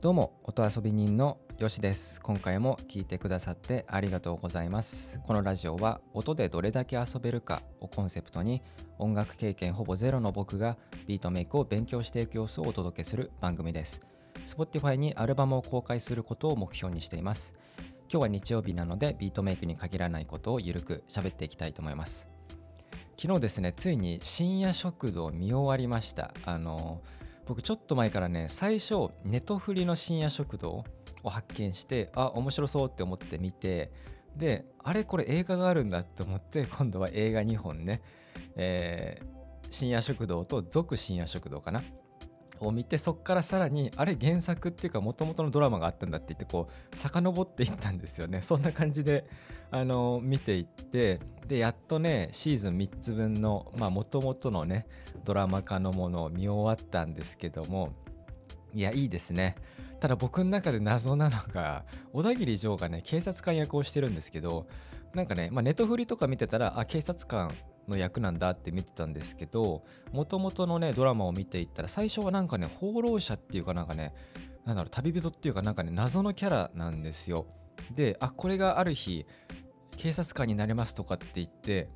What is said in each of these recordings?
どうも音遊び人のよしです。今回も聞いてくださってありがとうございます。このラジオは音でどれだけ遊べるかをコンセプトに音楽経験ほぼゼロの僕がビートメイクを勉強していく様子をお届けする番組です。Spotify にアルバムを公開することを目標にしています。今日は日曜日なのでビートメイクに限らないことをゆるく喋っていきたいと思います。昨日ですねついに深夜食堂見終わりました。あの僕ちょっと前からね最初ネトフリの深夜食堂を発見してあ面白そうって思って見てであれこれ映画があるんだって思って今度は映画2本ね、えー、深夜食堂と続深夜食堂かな。を見てそっからさらにあれ原作っていうかもともとのドラマがあったんだって言ってこう遡っていったんですよね。そんな感じであの見ていってでやっとねシーズン3つ分のまあもともとのねドラマ化のものを見終わったんですけどもいやいいですね。ただ僕の中で謎なのが小田切城がね警察官役をしてるんですけどなんかね、まあ、ネトフリとか見てたらあ警察官の役なんだって見てたんですけどもともとのねドラマを見ていったら最初はなんかね放浪者っていうかなんかねなんだろう旅人っていうかなんかね謎のキャラなんですよ。であこれがある日警察官になりますとかって言って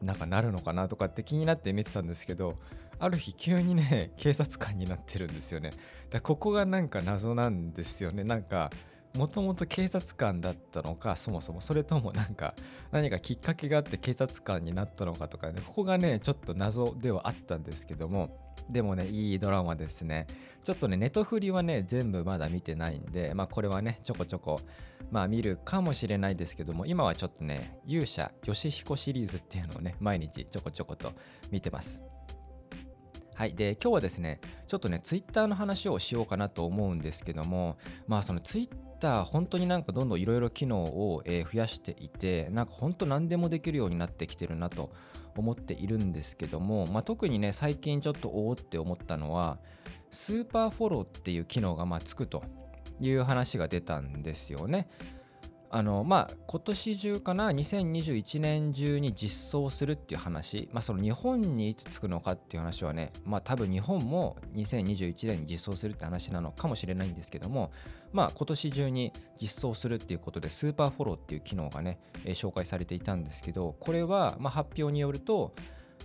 なんかなるのかなとかって気になって見てたんですけどある日急にね警察官になってるんですよね。だここがなんか謎なんですよね。なんかもともと警察官だったのかそもそもそれともなんか 何かきっかけがあって警察官になったのかとかねここがねちょっと謎ではあったんですけどもでもねいいドラマですね。ちょっとねネトフリはね全部まだ見てないんでまあこれはねちょこちょこまあ見るかもしれないですけども今はちょっとね勇者ヨシヒコシリーズっていうのをね毎日ちょこちょこと見てます。はい、で今日はですねちょっとねツイッターの話をしようかなと思うんですけどもまあそのツイッター本当になんかどんどんいろいろ機能を、増やしていてなんか本当何でもできるようになってきてるなと思っているんですけども、まあ、特にね最近ちょっとおおって思ったのはスーパーフォローっていう機能がまつくという話が出たんですよね。あのまあ今年中かな2021年中に実装するっていう話。まあその日本にいつ着くのかっていう話はねまあ多分日本も2021年に実装するって話なのかもしれないんですけどもまあ今年中に実装するっていうことでスーパーフォローっていう機能がね、えー、紹介されていたんですけどこれはまあ発表によると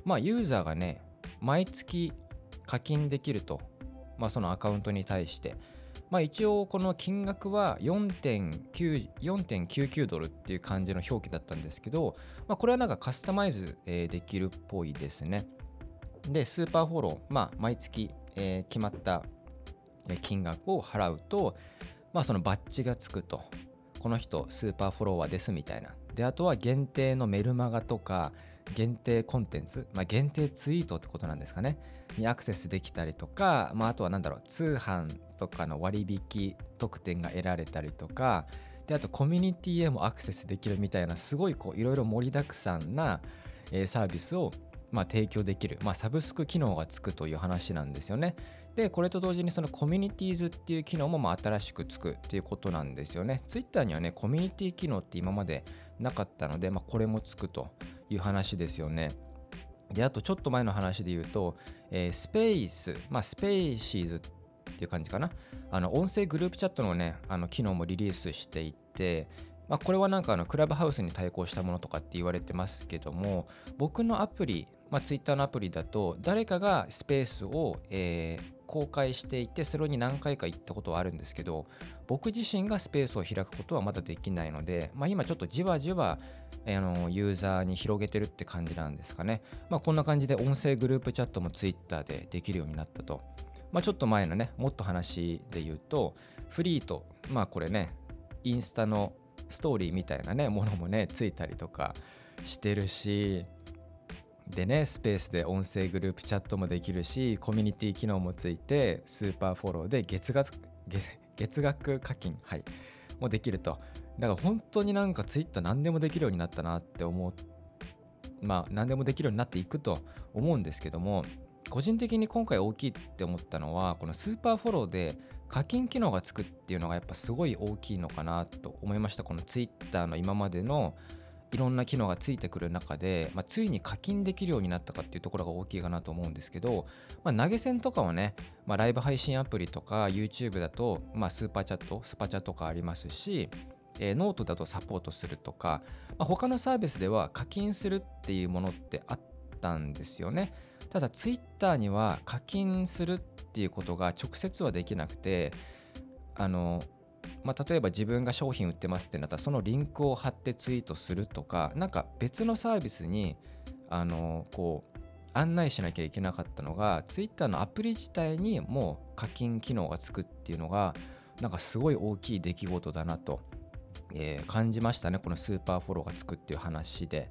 まあユーザーがね毎月課金できるとまあそのアカウントに対してまあ、一応この金額は4.99ドルっていう感じの表記だったんですけど、まあ、これはなんかカスタマイズ、できるっぽいですね。で、スーパーフォロー、まあ、毎月、決まった金額を払うと、まあ、そのバッジがつくと。この人、スーパーフォロワーですみたいな。で、あとは限定のメルマガとか、限定コンテンツ、まあ、限定ツイートってことなんですかね。にアクセスできたりとか、まあ、あとは何だろう通販とかの割引特典が得られたりとかであとコミュニティへもアクセスできるみたいなすごいこういろいろ盛りだくさんな、えー、サービスをまあ、提供できる、まあ、サブスク機能がつくという話なんですよね。で、これと同時にそのコミュニティーズっていう機能もまあ新しくつくっていうことなんですよね。ツイッターにはね、コミュニティ機能って今までなかったので、まあ、これもつくという話ですよね。で、あとちょっと前の話で言うと、えー、スペース、まあ、スペーシーズっていう感じかな。あの、音声グループチャットのね、あの機能もリリースしていて、まあ、これはなんかあのクラブハウスに対抗したものとかって言われてますけども、僕のアプリ、まあ、Twitter のアプリだと、誰かがスペースを、えー、公開していて、それに何回か行ったことはあるんですけど、僕自身がスペースを開くことはまだできないので、まあ、今ちょっとじわじわ、あのユーザーに広げてるって感じなんですかね。まあ、こんな感じで音声グループチャットも Twitter でできるようになったと。まあ、ちょっと前のね、もっと話で言うと、フリート、まあこれね、インスタのストーリーみたいなね、ものもね、ついたりとかしてるし、でね、スペースで音声グループチャットもできるし、コミュニティ機能もついて、スーパーフォローで月額月額課金、はい、もできると。だから本当になんかツイッター何でもできるようになったなって思うまあ何でもできるようになっていくと思うんですけども個人的に今回大きいって思ったのはこのスーパーフォローで課金機能がつくっていうのがやっぱすごい大きいのかなと思いましたこのツイッターの今までの、いろんな機能がついてくる中で、まあ、ついに課金できるようになったかっていうところが大きいかなと思うんですけど、まあ、投げ銭とかはね、まあ、ライブ配信アプリとか YouTube だと、まあ、スーパーチャットスパチャとかありますし、えー、ノートだとサポートするとか、まあ、他のサービスでは課金するっていうものってあったんですよね。ただ Twitter には課金するっていうことが直接はできなくてあのまあ、例えば自分が商品売ってますってなったらそのリンクを貼ってツイートするとかなんか別のサービスにあのこう案内しなきゃいけなかったのが Twitter のアプリ自体にもう課金機能がつくっていうのがなんかすごい大きい出来事だなと、えー、感じましたねこのスーパーフォローがつくっていう話で。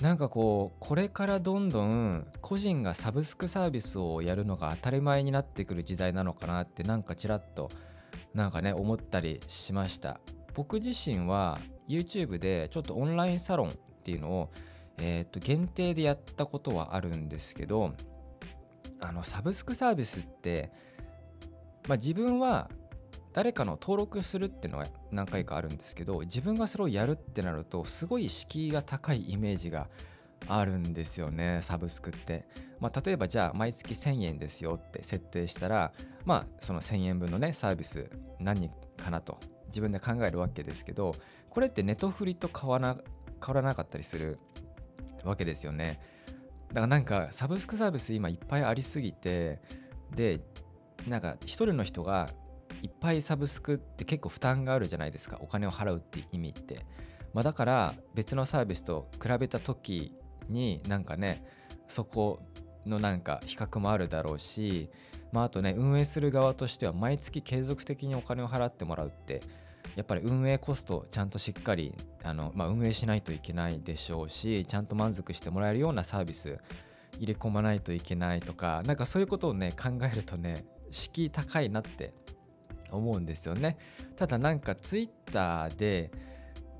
なんかこうこれからどんどん個人がサブスクサービスをやるのが当たり前になってくる時代なのかなってなんかちらっとなんかね思ったりしました。僕自身は YouTube でちょっとオンラインサロンっていうのを、えー、と限定でやったことはあるんですけどあのサブスクサービスって、まあ、自分は誰かの登録するっていうのは何回かあるんですけど自分がそれをやるってなるとすごい敷居が高いイメージがあるんですよねサブスクって、まあ、例えばじゃあ毎月1000円ですよって設定したらまあその1000円分のねサービス何かなと自分で考えるわけですけどこれってネトフリと変わら変わらなかったりするわけですよね。だからなんかサブスクサービス今いっぱいありすぎてでなんか一人の人がいっぱいサブスクって結構負担があるじゃないですか。お金を払うって意味って、まあ、だから別のサービスと比べた時になんかねそこのなんか比較もあるだろうし、まあ、あとね運営する側としては毎月継続的にお金を払ってもらうってやっぱり運営コストちゃんとしっかりあの、まあ、運営しないといけないでしょうしちゃんと満足してもらえるようなサービス入れ込まないといけないとかなんかそういうことをね考えるとね敷居高いなって思うんですよね。ただなんか Twitter で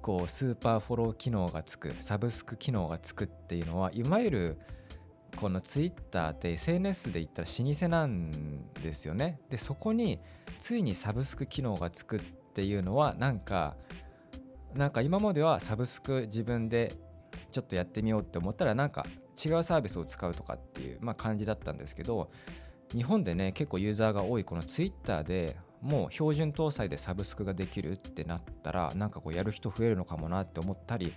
こうスーパーフォロー機能がつくサブスク機能がつくっていうのはいわゆるこのツイッターって SNS で言ったら老舗なんですよね。でそこについにサブスク機能がつくっていうのはなんかなんか今まではサブスク自分でちょっとやってみようって思ったらなんか違うサービスを使うとかっていう、まあ、感じだったんですけど日本でね結構ユーザーが多いこのツイッターでもう標準搭載でサブスクができるってなったらなんかこうやる人増えるのかもなって思ったり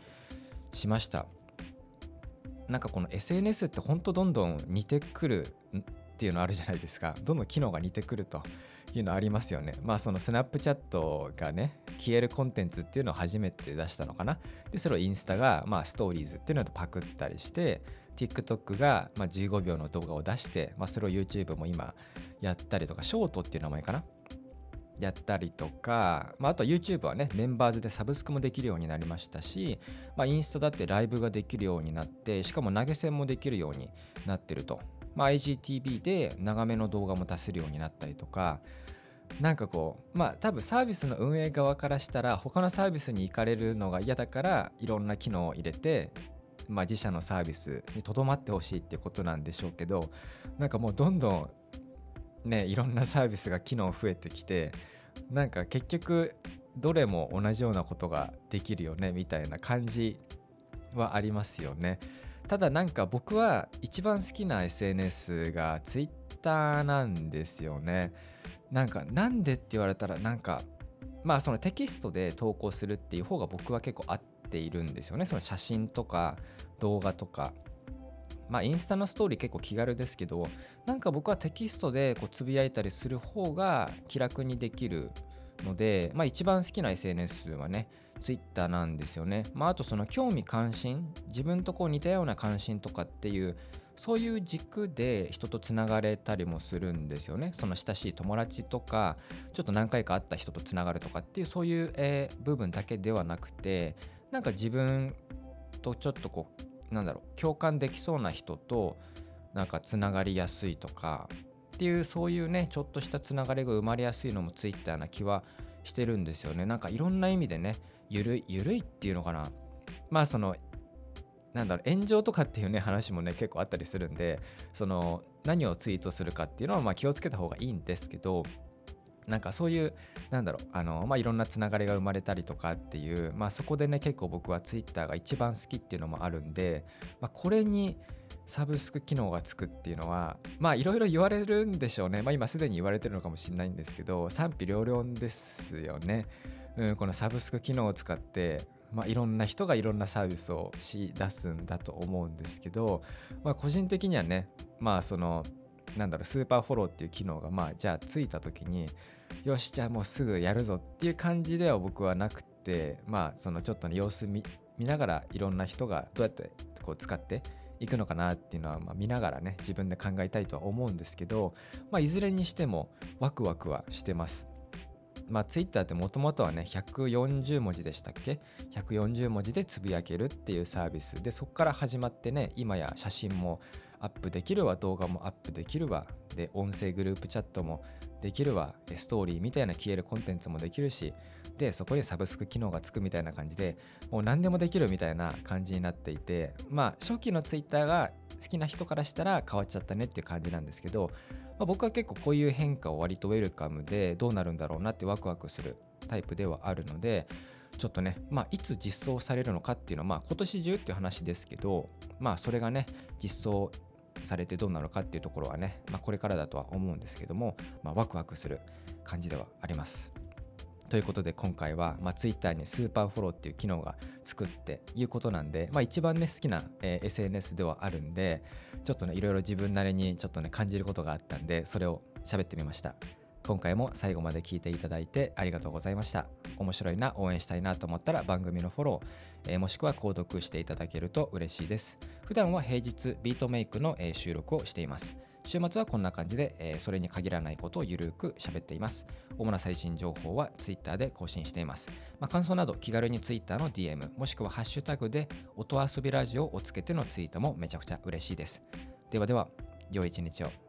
しました。なんかこの SNS ってほんとどんどん似てくるっていうのあるじゃないですか。どんどん機能が似てくるというのありますよね。まあそのスナップチャットがね消えるコンテンツっていうのを初めて出したのかな。でそれをインスタがまあストーリーズっていうのとパクったりして TikTok がま15秒の動画を出して、まあ、それを YouTube も今やったりとかショートっていう名前かな。やったりとか、まあ、あとは YouTube はねメンバーズでサブスクもできるようになりましたし、まあ、インスタだってライブができるようになってしかも投げ銭もできるようになってると、まあ、IGTV で長めの動画も出せるようになったりとかなんかこうまあ多分サービスの運営側からしたら他のサービスに行かれるのが嫌だからいろんな機能を入れてまあ、自社のサービスにとどまってほしいっていうことなんでしょうけどなんかもうどんどんねいろんなサービスが機能増えてきてなんか結局どれも同じようなことができるよねみたいな感じはありますよね。ただなんか僕は一番好きな SNS が Twitter なんですよね。なんかなんでって言われたらなんかまあそのテキストで投稿するっていう方が僕は結構合っているんですよね。その写真とか動画とか。まあ、インスタのストーリー結構気軽ですけどなんか僕はテキストでこうつぶやいたりする方が気楽にできるので、まあ、一番好きな SNS はね Twitter なんですよね、まあ、あとその興味関心自分とこう似たような関心とかっていうそういう軸で人とつながれたりもするんですよね。その親しい友達とかちょっと何回か会った人とつながるとかっていうそういう、えー、部分だけではなくてなんか自分とちょっとこうなんだろう共感できそうな人となんかつながりやすいとかっていうそういうねちょっとしたつながりが生まれやすいのもツイッターな気はしてるんですよね。なんかいろんな意味でねゆるいゆるいっていうのかな。まあそのなんだろう炎上とかっていうね話もね結構あったりするんでその何をツイートするかっていうのはまあ気をつけた方がいいんですけどなんかそういうなんだろうあの、まあ、いろんなつながりが生まれたりとかっていう、まあ、そこでね結構僕は Twitter が一番好きっていうのもあるんで、まあ、これにサブスク機能がつくっていうのはまあいろいろ言われるんでしょうね。まあ今すでに言われてるのかもしれないんですけど賛否両論ですよね、うん、このサブスク機能を使ってまあ、いろんな人がいろんなサービスをし出すんだと思うんですけど、まあ、個人的にはねまあそのなんだろうスーパーフォローっていう機能がまあじゃあついた時によしじゃあもうすぐやるぞっていう感じでは僕はなくてまあそのちょっとね様子見ながらいろんな人がどうやってこう使っていくのかなっていうのはま見ながらね自分で考えたいとは思うんですけど、まあ、いずれにしてもワクワクはしてます。まあ、ツイッターってもともとはね140文字でしたっけ？140文字でつぶやけるっていうサービス。でそこから始まってね今や写真もアップできるわ動画もアップできるわ。で音声グループチャットもできるわ。ストーリーみたいな消えるコンテンツもできるし。でそこにサブスク機能がつくみたいな感じでもう何でもできるみたいな感じになっていて。まあ初期のツイッターが好きな人からしたら変わっちゃったねっていう感じなんですけど、まあ、僕は結構こういう変化を割とウェルカムでどうなるんだろうなってワクワクするタイプではあるのでちょっとね、まあ、いつ実装されるのかっていうのは、まあ、今年中っていう話ですけど、まあ、それがね、実装されてどうなのかっていうところはね、まあ、これからだとは思うんですけども、まあ、ワクワクする感じではあります。ということで今回は、まあ、Twitter にスーパーフォローっていう機能がつくっていうことなんで、まあ、一番ね好きな、えー、SNS ではあるんでちょっとねいろいろ自分なりにちょっとね感じることがあったんでそれを喋ってみました今回も最後まで聞いていただいてありがとうございました面白いな応援したいなと思ったら番組のフォロー、えー、もしくは購読していただけると嬉しいです普段は平日ビートメイクの、えー、収録をしています週末はこんな感じで、えー、それに限らないことをゆるく喋っています。主な最新情報は Twitter で更新しています。まあ、感想など気軽に Twitter の DM もしくはハッシュタグで音遊びラジオをつけてのツイートもめちゃくちゃ嬉しいです。ではでは、良い一日を。